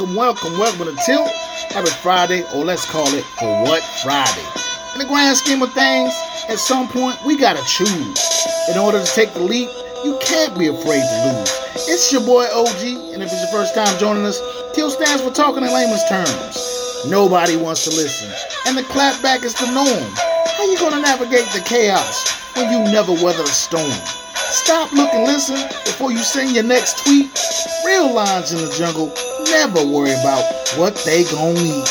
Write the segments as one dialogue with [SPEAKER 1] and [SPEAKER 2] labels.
[SPEAKER 1] Welcome, welcome, welcome to Tilt. Happy Friday, or let's call it For What Friday. In the grand scheme of things, at some point we gotta choose. In order to take the leap, you can't be afraid to lose. It's your boy OG, and if it's your first time joining us, Tilt stands for talking in layman's terms. Nobody wants to listen, and the clapback is the norm. How you gonna navigate the chaos when you never weather a storm? Stop, look, and listen before you send your next tweet. Real lines in the jungle never worry about what they gon' need.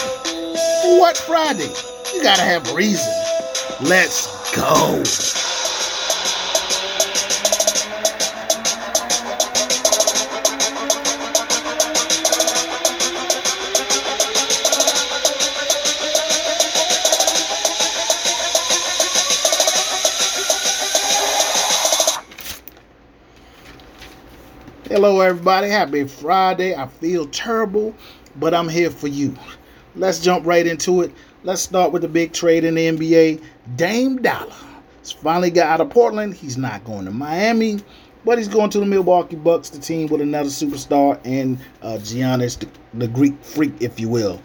[SPEAKER 1] For what Friday? You gotta have reason. Let's go. Hello, everybody. Happy Friday. I feel terrible, but I'm here for you. Let's jump right into it. Let's start with the big trade in the NBA. Dame Dollar has finally got out of Portland. He's not going to Miami, but he's going to the Milwaukee Bucks, the team with another superstar and uh, Giannis, the, the Greek freak, if you will.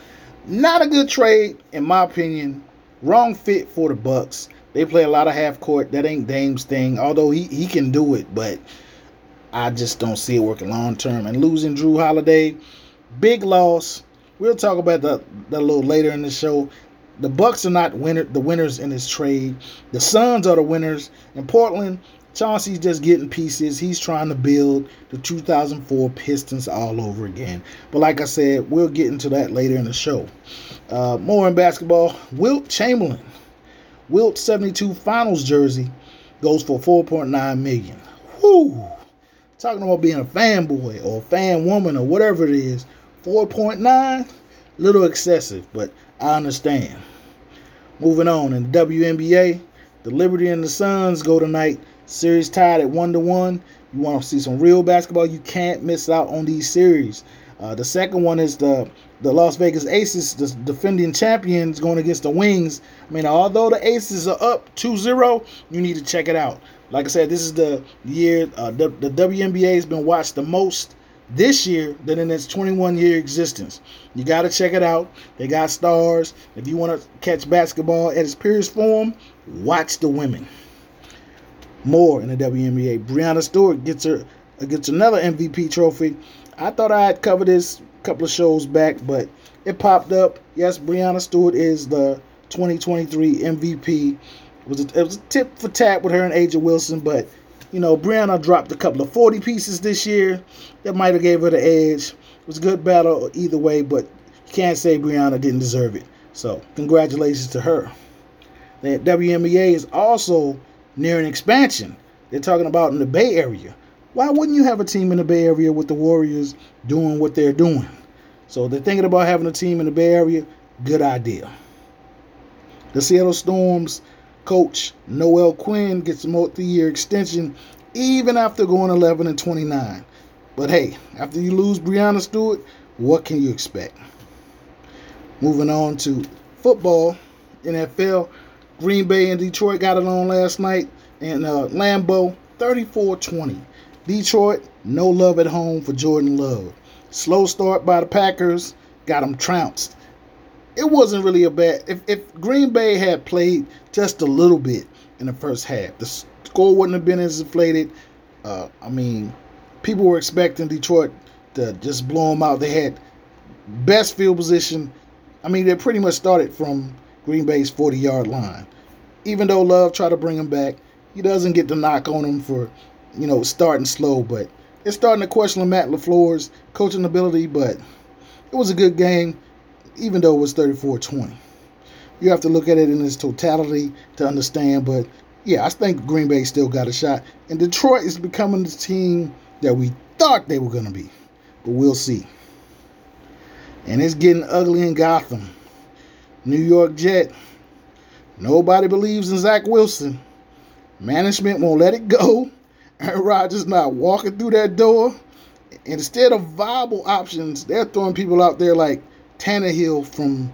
[SPEAKER 1] Not a good trade, in my opinion. Wrong fit for the Bucks. They play a lot of half court. That ain't Dame's thing. Although he, he can do it, but I just don't see it working long term. And losing Jrue Holiday, big loss. We'll talk about that, that a little later in the show. The Bucks are not winner, the winners in this trade. The Suns are the winners. In Portland, Chauncey's just getting pieces. He's trying to build the 2004 Pistons all over again. But like I said, we'll get into that later in the show. Uh, more in basketball. Wilt Chamberlain, Wilt 72 Finals jersey goes for 4.9 million. Whoo! Talking about being a fanboy or fan woman or whatever it is, 4.9, little excessive, but I understand. Moving on in the WNBA, the Liberty and the Suns go tonight. Series tied at one to one. You want to see some real basketball? You can't miss out on these series. Uh, the second one is the the Las Vegas Aces, the defending champions, going against the Wings. I mean, although the Aces are up 2-0, you need to check it out. Like I said, this is the year uh, the, the WNBA has been watched the most this year than in its 21 year existence. You got to check it out. They got stars. If you want to catch basketball at its purest form, watch the women. More in the WNBA. Breanna Stewart gets her gets another MVP trophy. I thought I had covered this a couple of shows back, but it popped up. Yes, Breanna Stewart is the 2023 MVP. It was a, it was a tip for tap with her and A'ja Wilson, but you know, Breanna dropped a couple of 40 pieces this year. That might have gave her the edge. It was a good battle either way, but you can't say Breanna didn't deserve it. So congratulations to her. The WNBA is also nearing expansion. They're talking about in the Bay Area. Why wouldn't you have a team in the Bay Area with the Warriors doing what they're doing? So they're thinking about having a team in the Bay Area. Good idea. The Seattle Storms coach Noelle Quinn gets a multi-year extension even after going 11 and 29. But hey, after you lose Breanna Stewart, what can you expect? Moving on to football, NFL, Green Bay and Detroit got it on last night, and uh, Lambeau 34-20. Detroit, no love at home for Jordan Love. Slow start by the Packers, got them trounced it wasn't really a bad. If, if Green Bay had played just a little bit in the first half, the score wouldn't have been as inflated. Uh, I mean, people were expecting Detroit to just blow them out. They had best field position. I mean, they pretty much started from Green Bay's 40 yard line. Even though Love tried to bring him back, he doesn't get the knock on him for, you know, starting slow. But it's starting to question Matt LaFleur's coaching ability. But it was a good game even though it was 34 20. You have to look at it in its totality to understand. But yeah, I think Green Bay still got a shot. And Detroit is becoming the team that we thought they were going to be. But we'll see. And it's getting ugly in Gotham. New York Jet. Nobody believes in Zach Wilson. Management won't let it go. Aaron Rodgers not walking through that door. Instead of viable options, they're throwing people out there like Tannehill from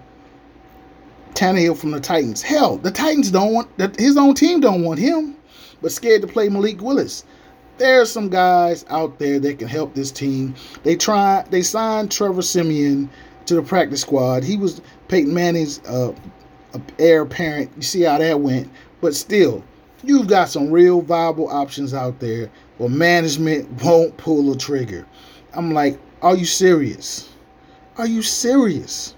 [SPEAKER 1] Tannehill from the Titans. Hell, the Titans don't want his own team don't want him, but scared to play Malik Willis. there's some guys out there that can help this team. They try. They signed Trevor Siemian to the practice squad. He was Peyton Manning's uh, heir apparent. You see how that went. But still, you've got some real viable options out there but management won't pull a trigger. I'm like, are you serious? Are you serious?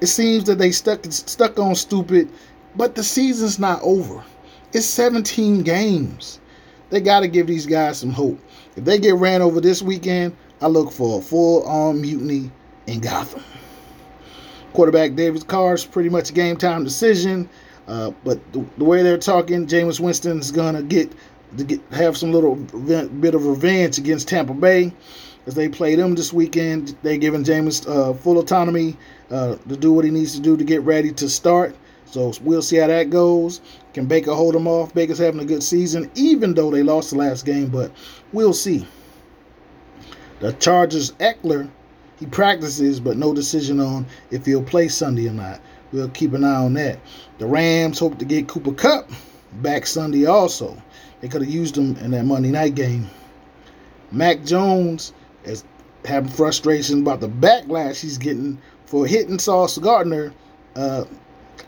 [SPEAKER 1] It seems that they stuck stuck on stupid, but the season's not over. It's 17 games. They got to give these guys some hope. If they get ran over this weekend, I look for a full on mutiny in Gotham. Quarterback David Carr's pretty much a game time decision. Uh, but the, the, way they're talking, Jameis Winston's gonna get to get have some little bit of revenge against Tampa Bay as they play them this weekend. They're giving Jameis uh, full autonomy uh, to do what he needs to do to get ready to start. So we'll see how that goes. Can Baker hold them off? Baker's having a good season, even though they lost the last game, but we'll see. The Chargers, Ekeler, he practices, but no decision on if he'll play Sunday or not. We'll keep an eye on that. The Rams hope to get Cooper Kupp back Sunday also. They could have used him in that Monday night game. Mac Jones is having frustration about the backlash he's getting for hitting Sauce Gardner uh,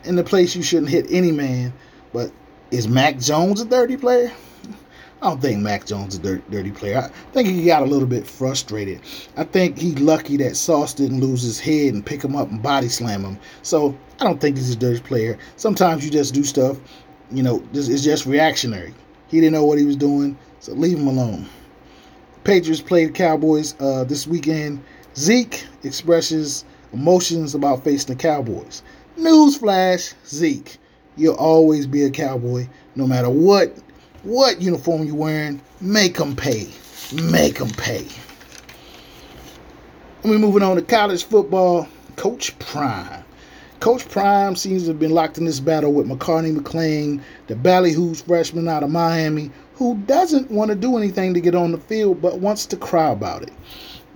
[SPEAKER 1] in the place you shouldn't hit any man. But is Mac Jones a dirty player? I don't think Mac Jones is a dirty, dirty player. I think he got a little bit frustrated. I think he's lucky that Sauce didn't lose his head and pick him up and body slam him. So I don't think he's a dirty player. Sometimes you just do stuff, you know, it's just reactionary. He didn't know what he was doing, so leave him alone. Patriots played Cowboys uh, this weekend. Zeke expresses emotions about facing the Cowboys. Newsflash, Zeke, you'll always be a cowboy, no matter what what uniform you're wearing. Make them pay. Make them pay. We're moving on to college football. Coach Prime. Coach Prime seems to have been locked in this battle with Cormani McClain, the ballyhoo's freshman out of Miami, who doesn't want to do anything to get on the field but wants to cry about it.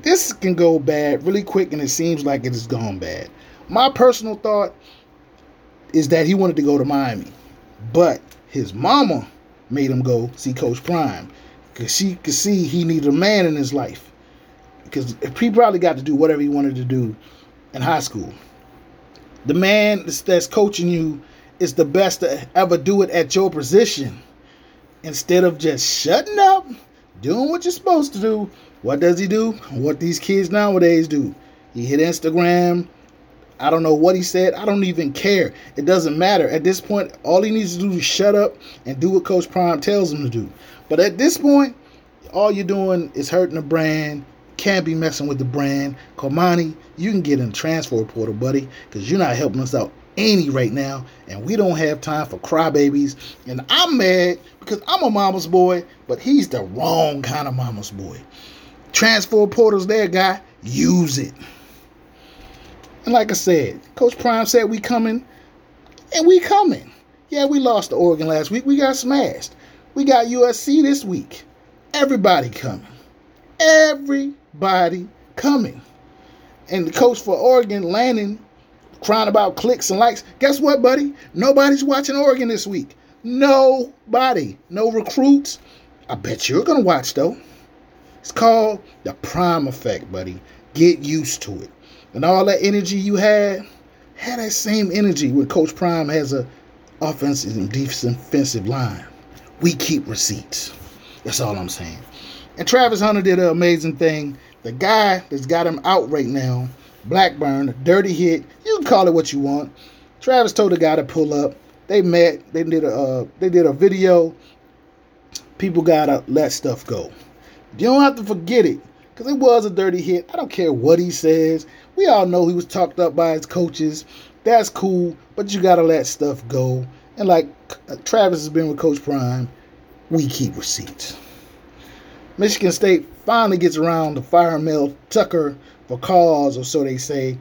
[SPEAKER 1] This can go bad really quick, and it seems like it has gone bad. My personal thought is that he wanted to go to Miami, but his mama made him go see Coach Prime because she could see he needed a man in his life. Because he probably got to do whatever he wanted to do in high school. The man that's coaching you is the best to ever do it at your position. Instead of just shutting up, doing what you're supposed to do, what does he do? What these kids nowadays do? He hit Instagram, I don't know what he said. I don't even care. It doesn't matter. At this point, all he needs to do is shut up and do what Coach Prime tells him to do. But at this point, all you're doing is hurting the brand. Can't be messing with the brand. Cormani, you can get in the transfer portal, buddy, because you're not helping us out any right now, and we don't have time for crybabies. And I'm mad because I'm a mama's boy, but he's the wrong kind of mama's boy. Transfer portal's there, guy. Use it. And like I said, Coach Prime said we coming, and we coming. Yeah, we lost to Oregon last week. We got smashed. We got USC this week. Everybody coming. Everybody coming. And the coach for Oregon, Lanning, crying about clicks and likes. Guess what, buddy? Nobody's watching Oregon this week. Nobody. No recruits. I bet you're going to watch, though. It's called the prime effect, buddy. Get used to it and all that energy you had, had that same energy when Coach Prime has a offensive and defensive line. We keep receipts. That's all I'm saying. And Travis Hunter did an amazing thing. The guy that's got him out right now, Blackburn, dirty hit. You can call it what you want. Travis told the guy to pull up. They met. They did a uh, they did a video. People gotta let stuff go. You don't have to forget it because it was a dirty hit. I don't care what he says. We all know he was talked up by his coaches. That's cool, but you got to let stuff go. And like Travis has been with Coach Prime, we keep receipts. Michigan State finally gets around to fire Mel Tucker for cause, or so they say.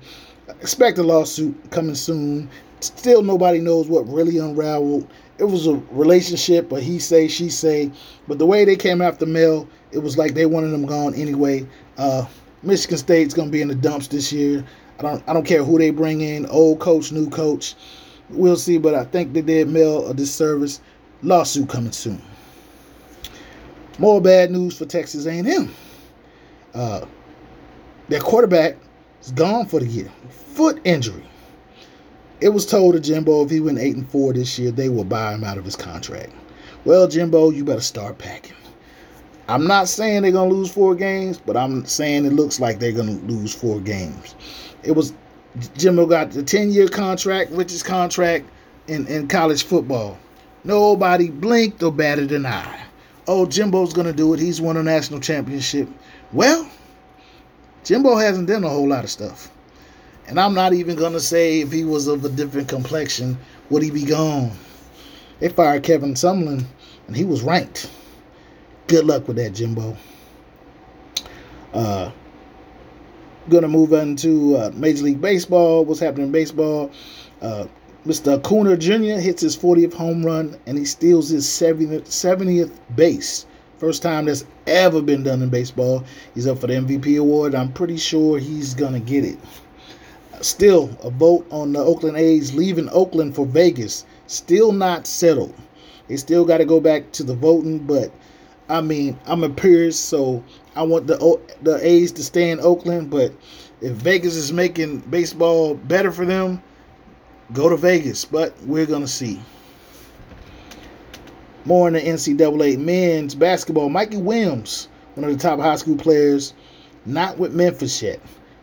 [SPEAKER 1] Expect a lawsuit coming soon. Still, nobody knows what really unraveled. It was a relationship, but he say, she say. But the way they came after Mel, it was like they wanted him gone anyway. Uh, Michigan State's gonna be in the dumps this year. I don't I don't care who they bring in, old coach, new coach. We'll see, but I think they did Mel a disservice. Lawsuit coming soon. More bad news for Texas A&M. Uh, their quarterback is gone for the year. Foot injury. It was told to Jimbo if he went eight and four this year, they will buy him out of his contract. Well, Jimbo, you better start packing. I'm not saying they're gonna lose four games, but I'm saying it looks like they're gonna lose four games. It was Jimbo got the 10 year contract, richest contract in, in college football. Nobody blinked or batted an eye. Oh, Jimbo's gonna do it. He's won a national championship. Well, Jimbo hasn't done a whole lot of stuff. And I'm not even to say if he was of a different complexion, would he be gone? They fired Kevin Sumlin, and he was ranked. Good luck with that, Jimbo. Uh, gonna move on to uh, Major League Baseball. What's happening in baseball? Uh, Mr. Acuna Jr. hits his 40th home run and he steals his 70th, 70th base. First time that's ever been done in baseball. He's up for the MVP award. I'm pretty sure he's gonna get it. Still, a vote on the Oakland A's leaving Oakland for Vegas. Still not settled. They still got to go back to the voting, but I mean, I'm a purist, so I want the the A's to stay in Oakland. But if Vegas is making baseball better for them, go to Vegas. But we're gonna see. More in the NCAA men's basketball. Mikey Williams, one of the top high school players, not with Memphis yet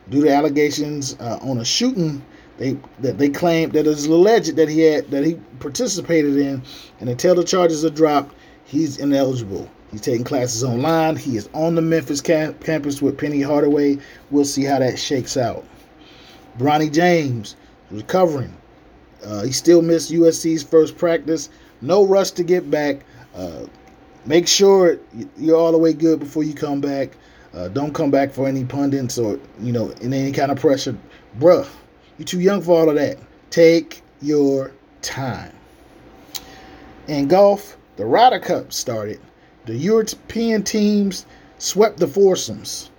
[SPEAKER 1] due to allegations uh, on a shooting they that they claim that is alleged that he had that he participated in, and until the charges are dropped, he's ineligible. He's taking classes online. He is on the Memphis camp- campus with Penny Hardaway. We'll see how that shakes out. Bronny James recovering. Uh, he still missed USC's first practice. No rush to get back. Uh, make sure you're all the way good before you come back. Uh, don't come back for any pundits or you know in any kind of pressure, bruh. You're too young for all of that. Take your time. In golf, the Ryder Cup started. The European teams swept the foursomes.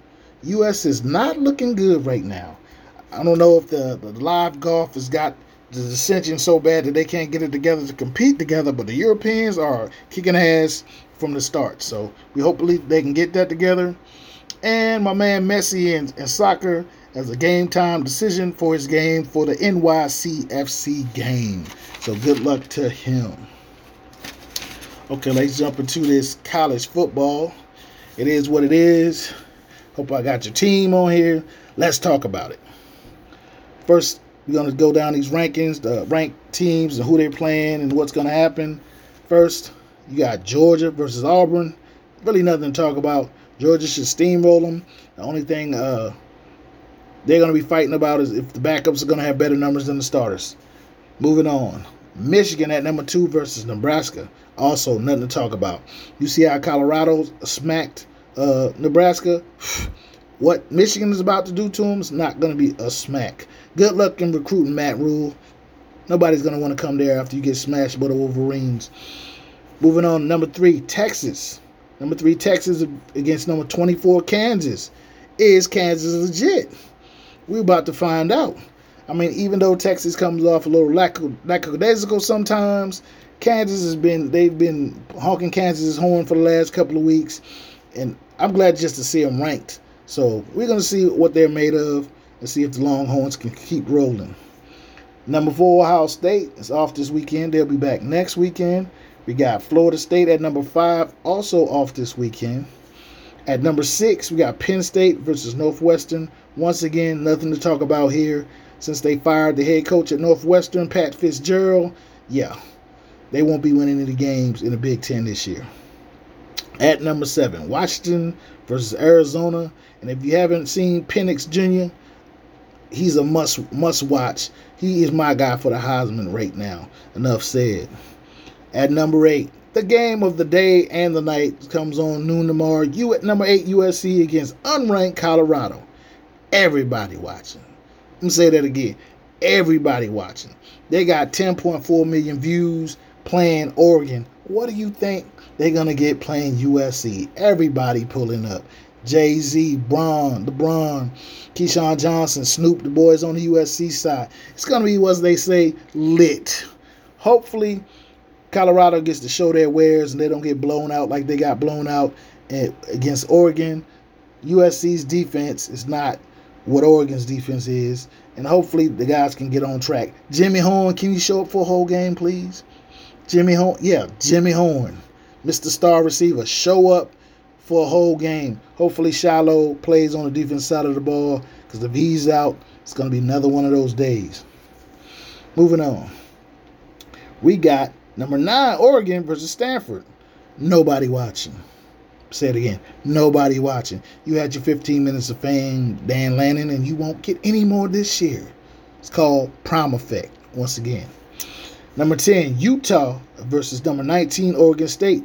[SPEAKER 1] U.S. is not looking good right now. I don't know if the, the live golf has got the dissension so bad that they can't get it together to compete together, but the Europeans are kicking ass from the start. So we hopefully they can get that together and my man Messi in, in soccer as a game time decision for his game for the NYCFC game. So good luck to him. Okay, let's jump into this college football. It is what it is. Hope I got your team on here. Let's talk about it. First, we're going to go down these rankings, the ranked teams and who they're playing and what's going to happen. First, you got Georgia versus Auburn. Really nothing to talk about. Georgia should steamroll them. The only thing uh, they're going to be fighting about is if the backups are going to have better numbers than the starters. Moving on. Michigan at number two versus Nebraska. Also, nothing to talk about. You see how Colorado smacked uh, Nebraska? What Michigan is about to do to them is not going to be a smack. Good luck in recruiting Matt Rhule. Nobody's going to want to come there after you get smashed by the Wolverines. Moving on, number three, Texas. Number three, Texas against number 24, Kansas. Is Kansas legit? We're about to find out. I mean, even though Texas comes off a little lackadaisical sometimes, Kansas has been they've been honking Kansas' horn for the last couple of weeks, and I'm glad just to see them ranked. So we're gonna see what they're made of and see if the Longhorns can keep rolling. Number four, Ohio State is off this weekend. They'll be back next weekend. We got Florida State at number five, also off this weekend. At number six, we got Penn State versus Northwestern. Once again, nothing to talk about here since they fired the head coach at Northwestern, Pat Fitzgerald. Yeah, they won't be winning any games in the Big Ten this year. At number seven, Washington versus Arizona. And if you haven't seen Penix Jr., he's a must must watch. He is my guy for the Heisman right now. Enough said. At number eight, the game of the day and the night comes on noon tomorrow. You at number eight, USC against unranked Colorado. Everybody watching. Let me say that again. Everybody watching. They got 10.4 million views playing Oregon. What do you think they're gonna get playing USC? Everybody pulling up. Jay Z, Braun, LeBron, Keyshawn Johnson, Snoop, the boys on the USC side. It's gonna be what they say lit. Hopefully, Colorado gets to show their wares and they don't get blown out like they got blown out against Oregon. USC's defense is not what Oregon's defense is, and hopefully the guys can get on track. Jimmy Horn, can you show up for a whole game, please? Jimmy Horn, yeah, Jimmy Horn, Mr. Star Receiver, show up for a whole game. Hopefully Shiloh plays on the defense side of the ball because if he's out, it's going to be another one of those days. Moving on. We got number nine, Oregon versus Stanford. Nobody watching. Say it again. Nobody watching. You had your 15 minutes of fame, Dan Lanning, and you won't get any more this year. It's called Prime Effect, once again. Number 10, Utah versus number 19, Oregon State.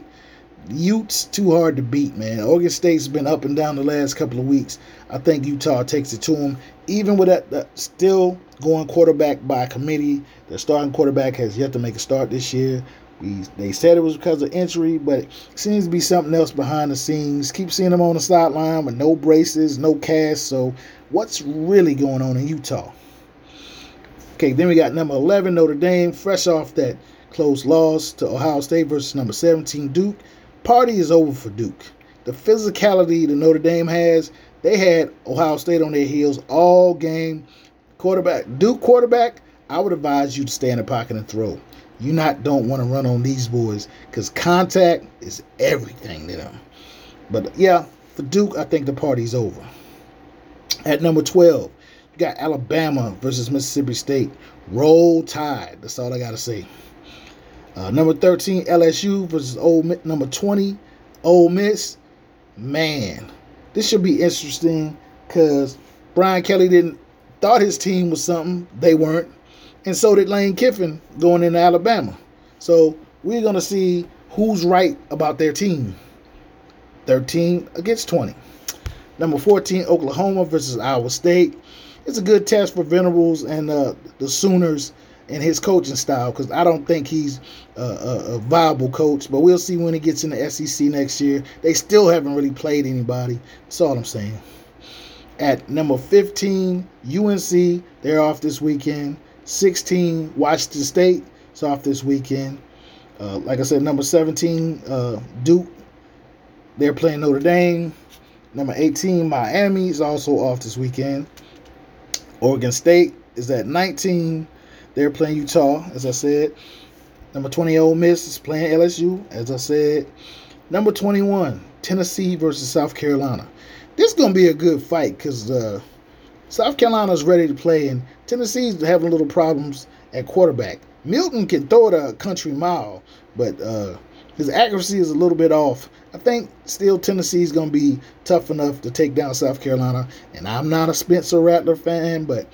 [SPEAKER 1] Utes too hard to beat, man. Oregon State's been up and down the last couple of weeks. I think Utah takes it to them, even with that, that still going quarterback by committee. Their starting quarterback has yet to make a start this year. We, they said it was because of injury, but it seems to be something else behind the scenes. Keep seeing them on the sideline with no braces, no cast. So, what's really going on in Utah? Okay, then we got number 11, Notre Dame, fresh off that close loss to Ohio State versus number 17, Duke. Party is over for Duke. The physicality that Notre Dame has, they had Ohio State on their heels all game. Quarterback, Duke quarterback, I would advise you to stay in the pocket and throw. You not don't want to run on these boys because contact is everything to them. But yeah, for Duke, I think the party's over. At number 12, you got Alabama versus Mississippi State. Roll Tide. That's all I got to say. Uh, number 13, LSU versus Ole Miss. number 20, Ole Miss. Man, this should be interesting because Brian Kelly didn't thought his team was something. They weren't and so did Lane Kiffin going into Alabama. So we're going to see who's right about their team. 13 against 20. Number 14, Oklahoma versus Iowa State. It's a good test for Venables and uh, the Sooners and his coaching style because I don't think he's a, a, a, viable coach. But we'll see when he gets in the SEC next year. They still haven't really played anybody. That's all I'm saying. At number 15, UNC. They're off this weekend. 16, Washington State is off this weekend. Uh, like I said, number 17, uh, Duke. They're playing Notre Dame. Number 18, Miami is also off this weekend. Oregon State is at 19. They're playing Utah, as I said. Number 20, Ole Miss is playing LSU, as I said. Number 21, Tennessee versus South Carolina. This is going to be a good fight because uh, South Carolina's ready to play, and Tennessee's having little problems at quarterback. Milton can throw it a country mile, but uh, his accuracy is a little bit off. I think still Tennessee's going to be tough enough to take down South Carolina. And I'm not a Spencer Rattler fan, but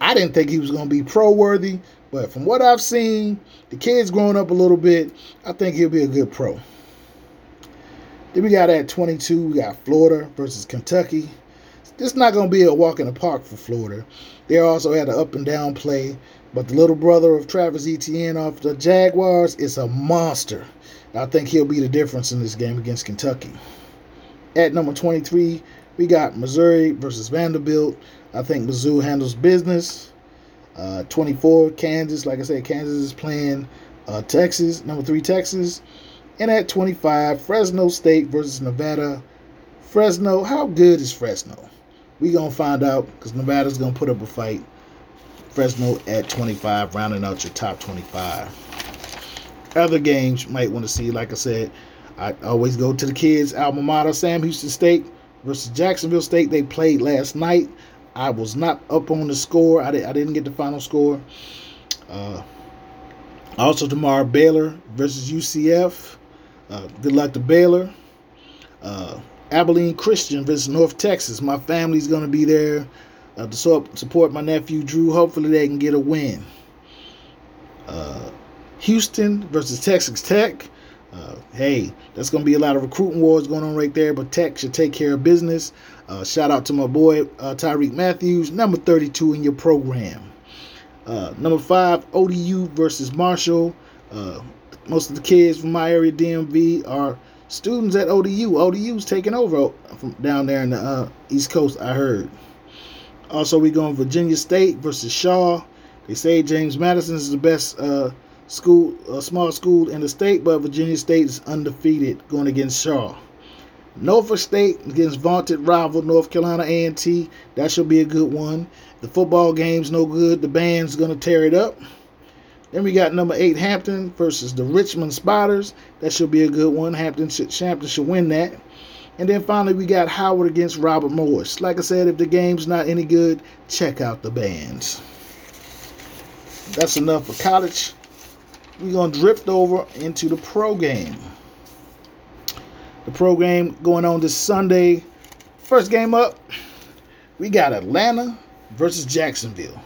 [SPEAKER 1] I didn't think he was going to be pro worthy. But from what I've seen, the kid's growing up a little bit. I think he'll be a good pro. Then we got at 22, we got Florida versus Kentucky. This is not going to be a walk in the park for Florida. They also had an up and down play, but the little brother of Travis Etienne off the Jaguars is a monster. I think he'll be the difference in this game against Kentucky. At number 23, we got Missouri versus Vanderbilt. I think Mizzou handles business. Uh, 24, Kansas. Like I said, Kansas is playing uh, Texas, number three, Texas. And at 25, Fresno State versus Nevada. Fresno, how good is Fresno? we gonna find out because Nevada's gonna put up a fight. Fresno at 25, rounding out your top 25. Other games you might want to see, like I said, I always go to the kids' alma mater, Sam Houston State versus Jacksonville State. They played last night. I was not up on the score. I, did, I didn't get the final score. Uh, also tomorrow, Baylor versus UCF. Uh, good luck to Baylor. Uh, Abilene Christian versus North Texas. My family's going to be there uh, to support my nephew Drew. Hopefully, they can get a win. Uh, Houston versus Texas Tech. Uh, hey, that's going to be a lot of recruiting wars going on right there, but Tech should take care of business. Uh, shout out to my boy uh, Tyreek Matthews, number 32 in your program. Uh, number five, ODU versus Marshall. most of the kids from my area, DMV, are students at ODU. ODU's taking over from down there in the uh, East Coast, I heard. Also, we going Virginia State versus Shaw. They say James Madison is the best uh, school, a small school in the state, but Virginia State is undefeated going against Shaw. Norfolk State against vaunted rival North Carolina A&T. That should be a good one. The football game's no good. The band's gonna tear it up. Then we got number eight Hampton versus the Richmond Spiders. That should be a good one. Hampton should, Hampton should win that. And then finally we got Howard against Robert Morris. Like I said, if the game's not any good, check out the bands. That's enough for college. We're gonna drift over into the pro game. The pro game going on this Sunday. First game up, we got Atlanta versus Jacksonville.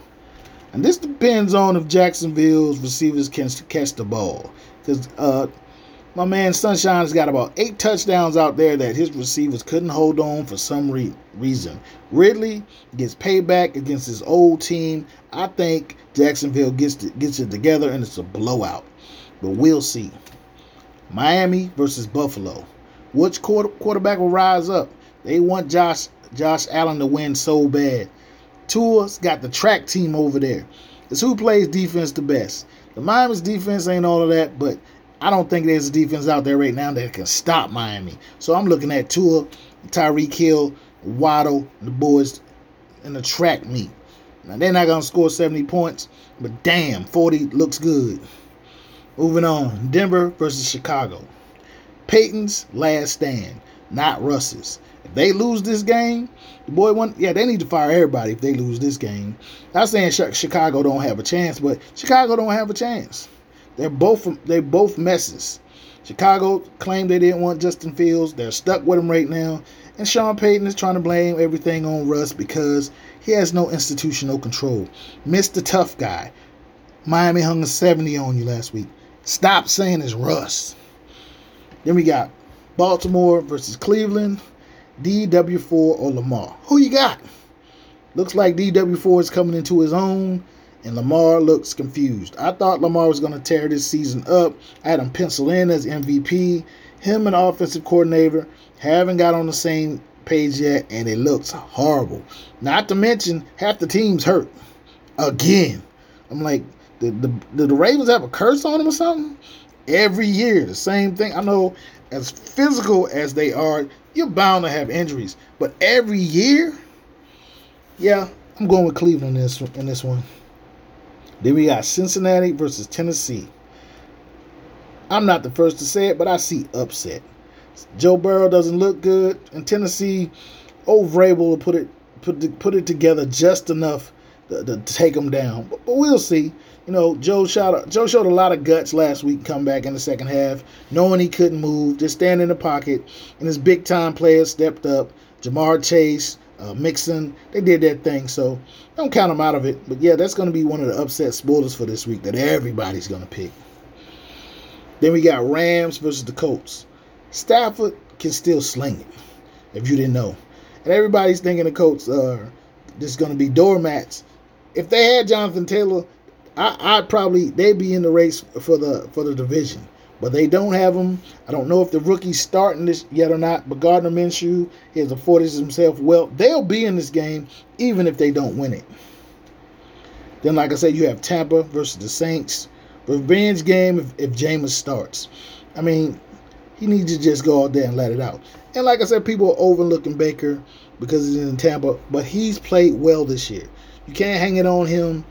[SPEAKER 1] And this depends on if Jacksonville's receivers can catch the ball. Because uh, my man Sunshine's got about eight touchdowns out there that his receivers couldn't hold on for some re- reason. Ridley gets payback against his old team. I think Jacksonville gets to, gets it together and it's a blowout. But we'll see. Miami versus Buffalo. Which quarter, quarterback will rise up? They want Josh Josh Allen to win so bad. Tua's got the track team over there. It's who plays defense the best. The Miami's defense ain't all of that, but I don't think there's a defense out there right now that can stop Miami. So I'm looking at Tua, Tyreek Hill, Waddle, the boys in the track meet. Now they're not gonna score 70 points, but damn, 40 looks good. Moving on, Denver versus Chicago. Peyton's last stand, not Russ's. If they lose this game, the boy want yeah, they need to fire everybody if they lose this game. Not saying Chicago don't have a chance, but Chicago don't have a chance. They're both they both messes. Chicago claimed they didn't want Justin Fields. They're stuck with him right now. And Sean Payton is trying to blame everything on Russ because he has no institutional control. Mr. Tough Guy. Miami hung a 70 on you last week. Stop saying it's Russ. Then we got Baltimore versus Cleveland, DW4 or Lamar. Who you got? Looks like DW4 is coming into his own, and Lamar looks confused. I thought Lamar was going to tear this season up. I had him penciled in as MVP. Him and offensive coordinator haven't got on the same page yet, and it looks horrible. Not to mention, half the team's hurt. Again. I'm like, did the, did the Ravens have a curse on them or something? every year. The same thing. I know as physical as they are, you're bound to have injuries. But every year, yeah, I'm going with Cleveland in this in this one. Then we got Cincinnati versus Tennessee. I'm not the first to say it, but I see upset. Joe Burrow doesn't look good, and Tennessee oh, over able to put it put put it together just enough to, to take them down. But, but we'll see. You know, Joe shot Joe showed a lot of guts last week. Come back in the second half, knowing he couldn't move, just stand in the pocket, and his big time players stepped up. Ja'Marr Chase, uh, Mixon, they did that thing. So don't count them out of it. But yeah, that's going to be one of the upset spoilers for this week that everybody's going to pick. Then we got Rams versus the Colts. Stafford can still sling it, if you didn't know. And everybody's thinking the Colts are just going to be doormats. If they had Jonathan Taylor, I, I'd probably they'd be in the race for the for the division, but they don't have him. I don't know if the rookie's starting this yet or not. But Gardner Minshew has afforded himself well. They'll be in this game even if they don't win it. Then, like I said, you have Tampa versus the Saints. Revenge game if, if Jameis starts. I mean, he needs to just go out there and let it out. And like I said, people are overlooking Baker because he's in Tampa, but he's played well this year. You can't hang it on him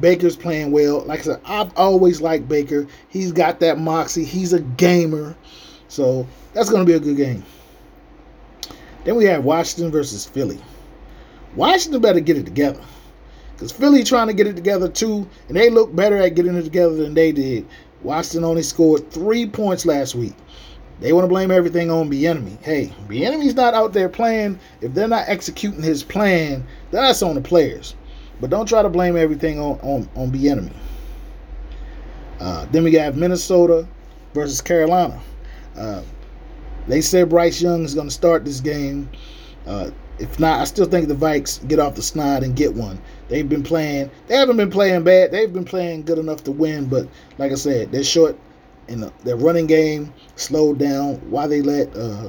[SPEAKER 1] Baker's playing well. Like I said, I've always liked Baker. He's got that moxie. He's a gamer. So that's going to be a good game. Then we have Washington versus Philly. Washington better get it together. Because Philly trying to get it together too, and they look better at getting it together than they did. Washington only scored three points last week. They want to blame everything on Bieniemy. Hey, Bieniemy's not out there playing. If they're not executing his plan, that's on the players. But don't try to blame everything on on, on Bieniemy. Uh, then we got Minnesota versus Carolina. Uh, they said Bryce Young is going to start this game. Uh, if not, I still think the Vikes get off the snide and get one. They've been playing. They haven't been playing bad. They've been playing good enough to win. But like I said, they're short in the, their running game slowed down. Why they let uh,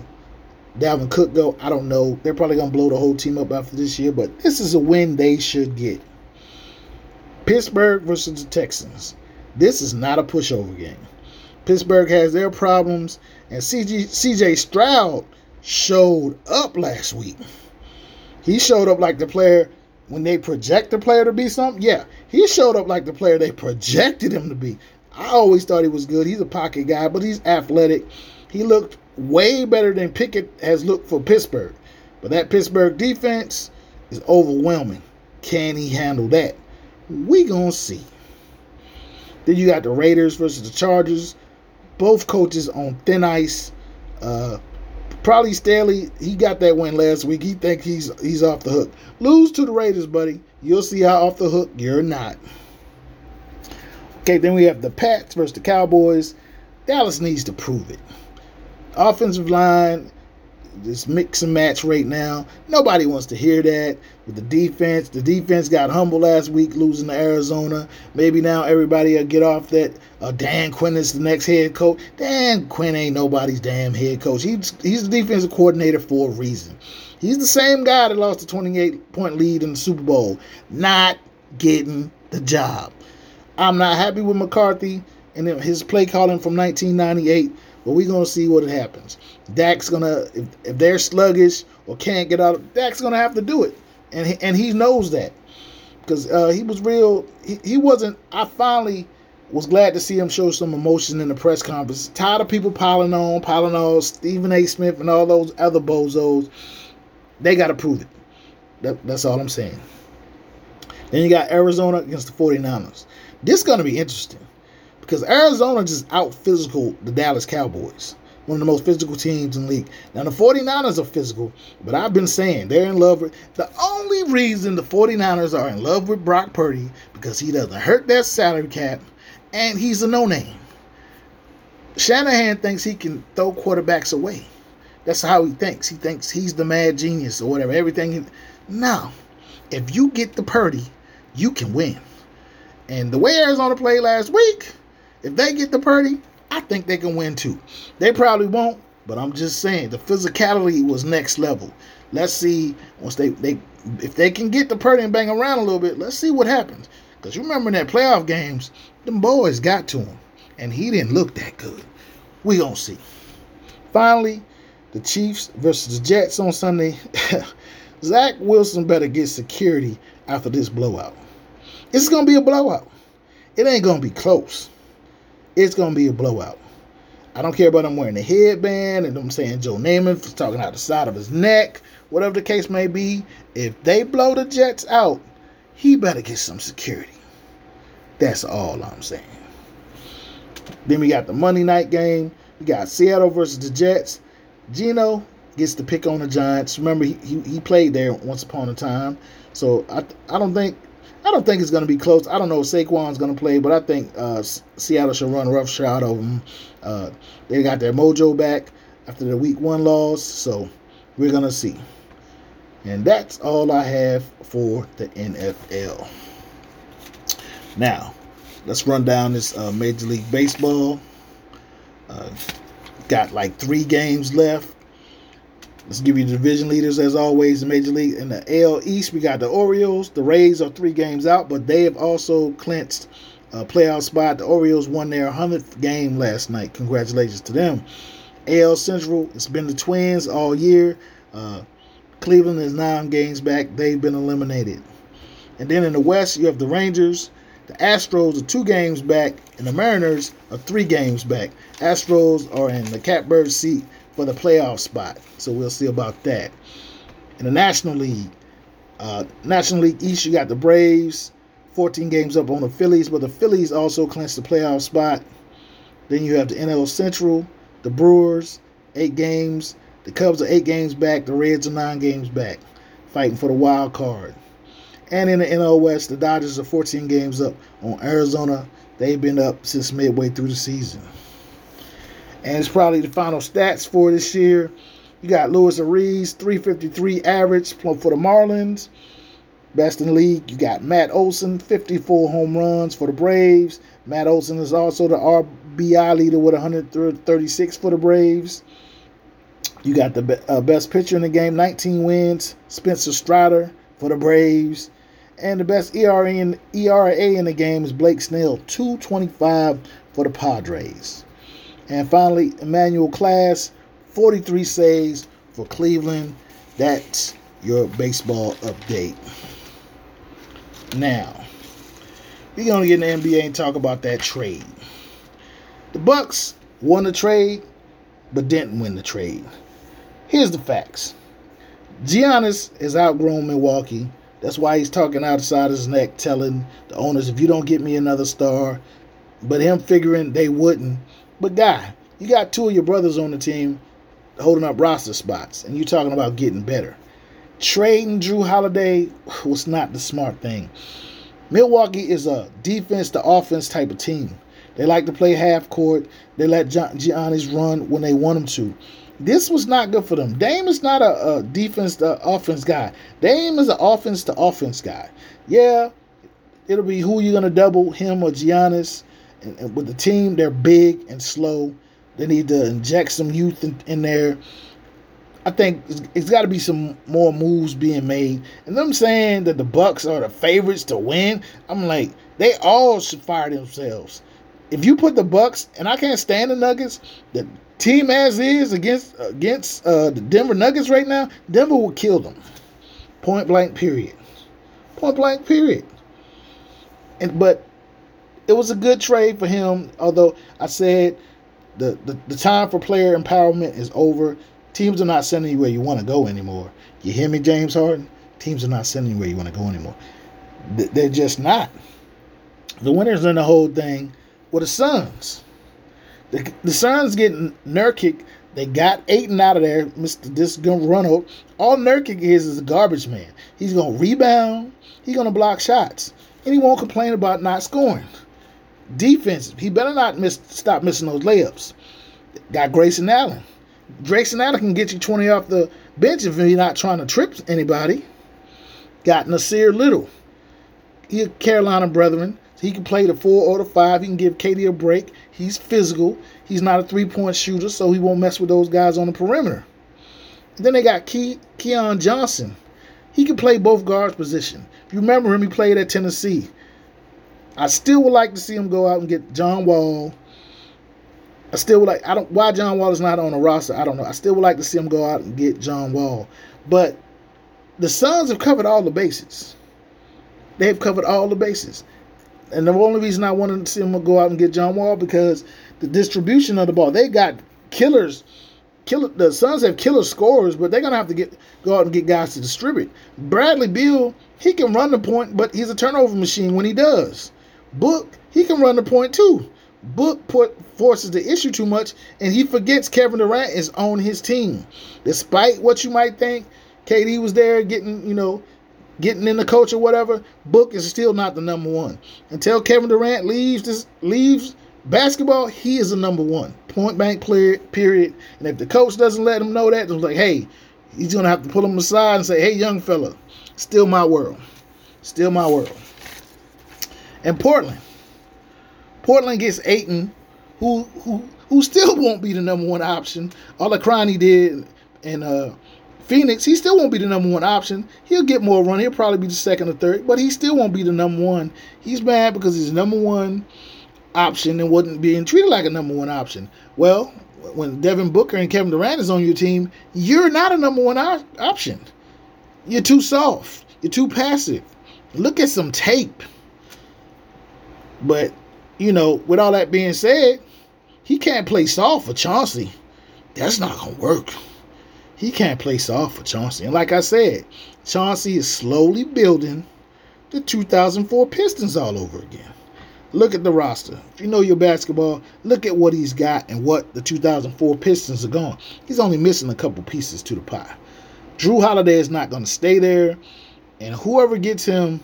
[SPEAKER 1] Dalvin Cook go, I don't know. They're probably going to blow the whole team up after this year, but this is a win they should get. Pittsburgh versus the Texans. This is not a pushover game. Pittsburgh has their problems, and CJ Stroud showed up last week. He showed up like the player when they project the player to be something. Yeah, he showed up like the player they projected him to be. I always thought he was good. He's a pocket guy, but he's athletic. He looked way better than Pickett has looked for Pittsburgh. But that Pittsburgh defense is overwhelming. Can he handle that? We gonna see. Then you got the Raiders versus the Chargers. Both coaches on thin ice. Uh, probably Staley, he got that win last week. He think he's he's off the hook. Lose to the Raiders, buddy. You'll see how off the hook you're not. Okay, then we have the Pats versus the Cowboys. Dallas needs to prove it. Offensive line, this mix and match right now. Nobody wants to hear that. With the defense, the defense got humble last week, losing to Arizona. Maybe now everybody will get off that. Uh, Dan Quinn is the next head coach. Dan Quinn ain't nobody's damn head coach. He's he's the defensive coordinator for a reason. He's the same guy that lost the 28 point lead in the Super Bowl, not getting the job. I'm not happy with McCarthy and his play calling from 1998, but we're to see what happens. Dak's to, if, if they're sluggish or can't get out, Dak's to have to do it. And he, and he knows that because uh, he was real. He, he wasn't, I finally was glad to see him show some emotion in the press conference. Tired of people piling on, piling on Stephen A. Smith and all those other bozos. They got to prove it. That, that's all I'm saying. Then you got Arizona against the 49ers. This is going to be interesting because Arizona just out physical the Dallas Cowboys, one of the most physical teams in the league. Now, the 49ers are physical, but I've been saying they're in love with the only reason the 49ers are in love with Brock Purdy because he doesn't hurt their salary cap and he's a no name. Shanahan thinks he can throw quarterbacks away. That's how he thinks. He thinks he's the mad genius or whatever. Everything. No. If you get the Purdy, you can win. And the way Arizona played last week, if they get the Purdy, I think they can win too. They probably won't, but I'm just saying the physicality was next level. Let's see once they they if they can get the Purdy and bang around a little bit. Let's see what happens. Because you remember in that playoff games, them boys got to him, and he didn't look that good. We gonna see. Finally, the Chiefs versus the Jets on Sunday. Zach Wilson better get security after this blowout. It's to be a blowout. It ain't to be close. It's to be a blowout. I don't care about him wearing a headband and I'm saying Joe Namath talking out the side of his neck, whatever the case may be. If they blow the Jets out, he better get some security. That's all I'm saying. Then we got the Monday night game. We got Seattle versus the Jets. Gino gets to pick on the Giants. Remember, he, he, he played there once upon a time. So I, I don't think I don't think it's going to be close. I don't know if Saquon's going to play, but I think uh, Seattle should run rough shot over them. Uh, they got their mojo back after the week one loss, so we're going to see. And that's all I have for the NFL. Now, let's run down this uh, Major League Baseball. Uh, got like three games left. Let's give you the division leaders as always the Major League. In the AL East, we got the Orioles. The Rays are three games out, but they have also clinched a playoff spot. The Orioles won their 100th game last night. Congratulations to them. AL Central, it's been the Twins all year. Uh, Cleveland is nine games back. They've been eliminated. And then in the West, you have the Rangers. The Astros are two games back, and the Mariners are three games back. Astros are in the catbird seat for the playoff spot. So we'll see about that. In the National League, uh, National League East, you got the Braves, 14 games up on the Phillies, but the Phillies also clinched the playoff spot. Then you have the NL Central, the Brewers, eight games. The Cubs are eight games back. The Reds are nine games back, fighting for the wild card. And in the NL West, the Dodgers are 14 games up on Arizona. They've been up since midway through the season and it's probably the final stats for this year. You got Luis Arraez, 353 average for the Marlins. Best in the league. You got Matt Olson, 54 home runs for the Braves. Matt Olson is also the RBI leader with 136 for the Braves. You got the uh, best pitcher in the game, 19 wins, Spencer Strider for the Braves. And the best ERA in, ERA in the game is Blake Snell, 225 for the Padres. And finally, Emmanuel Clase, 43 saves for Cleveland. That's your baseball update. Now, we're gonna get in the NBA and talk about that trade. The Bucks won the trade, but didn't win the trade. Here's the facts. Giannis has outgrown Milwaukee. That's why he's talking outside his neck, telling the owners, if you don't get me another star, but him figuring they wouldn't. But guy, you got two of your brothers on the team holding up roster spots, and you're talking about getting better. Trading Jrue Holiday was not the smart thing. Milwaukee is a defense to offense type of team. They like to play half court. They let Giannis run when they want him to. This was not good for them. Dame is not a, a defense to offense guy. Dame is an offense to offense guy. Yeah, it'll be who you're gonna double him or Giannis. And, and with the team, they're big and slow. They need to inject some youth in, in there. I think it's, it's got to be some more moves being made. And them saying that the Bucks are the favorites to win, I'm like, they all should fire themselves. If you put the Bucks, and I can't stand the Nuggets, the team as is against against uh, the Denver Nuggets right now, Denver will kill them. Point blank. Period. Point blank. Period. And but it was a good trade for him. Although I said the, the, the time for player empowerment is over. Teams are not sending you where you want to go anymore. You hear me, James Harden? Teams are not sending you where you want to go anymore. They're just not. The winners in the whole thing were the Suns. The, the Suns getting Nurkic. They got Ayton out of there. Mr. This gonna run. All Nurkic is is a garbage man. He's gonna rebound. He's gonna block shots, and he won't complain about not scoring. Defense, he better not miss stop missing those layups. Got Grayson Allen. Grayson Allen can get you 20 off the bench if he's not trying to trip anybody. Got Nassir Little. He a Carolina brethren. He can play the four or the five. He can give KD a break. He's physical. He's not a three point shooter, so he won't mess with those guys on the perimeter. Then they got Key, Keon Johnson. He can play both guards position. If you remember him, he played at Tennessee. I still would like to see him go out and get John Wall. I still would like I don't why John Wall is not on the roster, I don't know. I still would like to see him go out and get John Wall. But the Suns have covered all the bases. They've covered all the bases. And the only reason I wanted to see him go out and get John Wall because the distribution of the ball. They got killers. Killer, the Suns have killer scorers, but they're gonna have to get go out and get guys to distribute. Bradley Beal, he can run the point, but he's a turnover machine when he does. Book, he can run the point too. Book put forces the issue too much, and he forgets Kevin Durant is on his team. Despite what you might think, KD was there getting, you know, getting in the coach or whatever. Book is still not the number one. Until Kevin Durant leaves this leaves basketball, he is the number one. Point blank player, period. And if the coach doesn't let him know that, it's like, hey, he's gonna have to pull him aside and say, hey, young fella, still my world. Still my world. And Portland. Portland gets Ayton, who who who still won't be the number one option. All the crying he did in uh, Phoenix, he still won't be the number one option. He'll get more run. He'll probably be the second or third, but he still won't be the number one. He's mad because he's number one option and wasn't being treated like a number one option. Well, when Devin Booker and Kevin Durant is on your team, you're not a number one option. You're too soft. You're too passive. Look at some tape. But, you know, with all that being said, he can't play soft for Chauncey. That's not going to work. He can't play soft for Chauncey. And like I said, Chauncey is slowly building the 2004 Pistons all over again. Look at the roster. If you know your basketball, look at what he's got and what the 2004 Pistons are going. He's only missing a couple pieces to the pie. Jrue Holiday is not going to stay there, and whoever gets him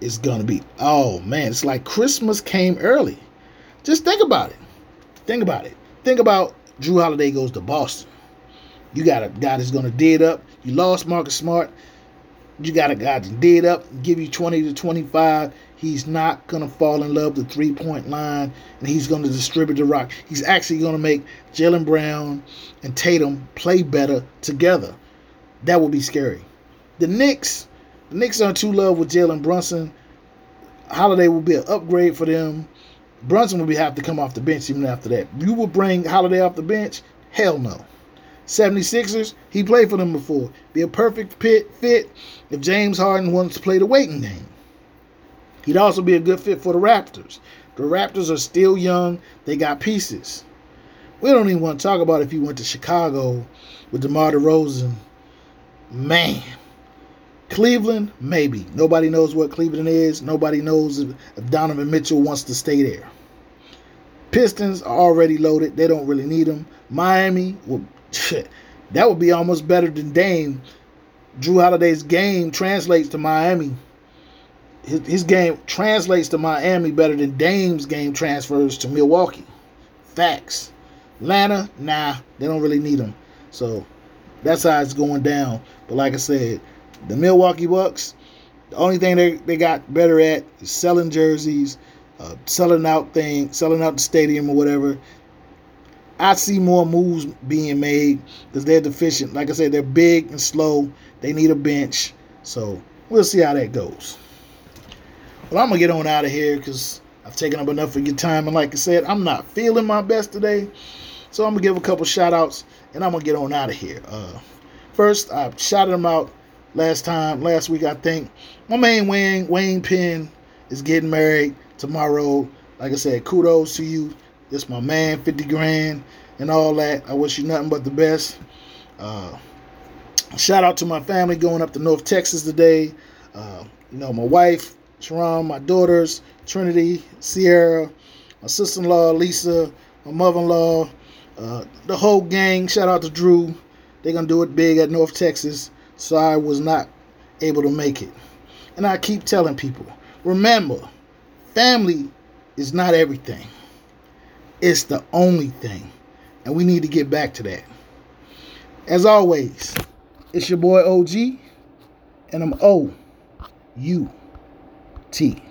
[SPEAKER 1] is going to be, oh man, it's like Christmas came early. Just think about it. Think about it. Think about Jrue Holiday goes to Boston. You got a guy that's going to dig up. You lost Marcus Smart. You got a guy to dig up, give you 20 to 25. He's not going to fall in love with the three point line and he's going to distribute the rock. He's actually going to make Jaylen Brown and Tatum play better together. That would be scary. The Knicks, The Knicks are in two love with Jalen Brunson. Holiday will be an upgrade for them. Brunson will be have to come off the bench even after that. You will bring Holiday off the bench? Hell no. 76ers, he played for them before. Be a perfect pit fit if James Harden wants to play the waiting game. He'd also be a good fit for the Raptors. The Raptors are still young. They got pieces. We don't even want to talk about if he went to Chicago with DeMar DeRozan. Man. Cleveland, maybe. Nobody knows what Cleveland is. Nobody knows if, Donovan Mitchell wants to stay there. Pistons are already loaded. They don't really need them. Miami, well, that would be almost better than Dame. Jrue Holiday's game translates to Miami. His, his game translates to Miami better than Dame's game transfers to Milwaukee. Facts. Atlanta, nah, they don't really need him. So that's how it's going down. But like I said, the Milwaukee Bucks, the only thing they, they got better at is selling jerseys, uh, selling out things, selling out the stadium or whatever. I see more moves being made because they're deficient. Like I said, they're big and slow. They need a bench. So we'll see how that goes. Well, I'm going to get on out of here because I've taken up enough of your time. And like I said, I'm not feeling my best today. So I'm going to give a couple shout outs and I'm going to get on out of here. Uh, first, I shouted them out last time, last week, I think. My main Wayne, Wayne Penn, is getting married tomorrow. Like I said, kudos to you. This my man, 50 grand and all that. I wish you nothing but the best. Uh, shout out to my family going up to North Texas today. Uh, you know, my wife, Sharon, my daughters, Trinity, Sierra, my sister-in-law, Lisa, my mother-in-law, uh, the whole gang. Shout out to Drew. They're going to do it big at North Texas. So I was not able to make it. And I keep telling people, remember, family is not everything. It's the only thing. And we need to get back to that. As always, it's your boy OG, and I'm O U T.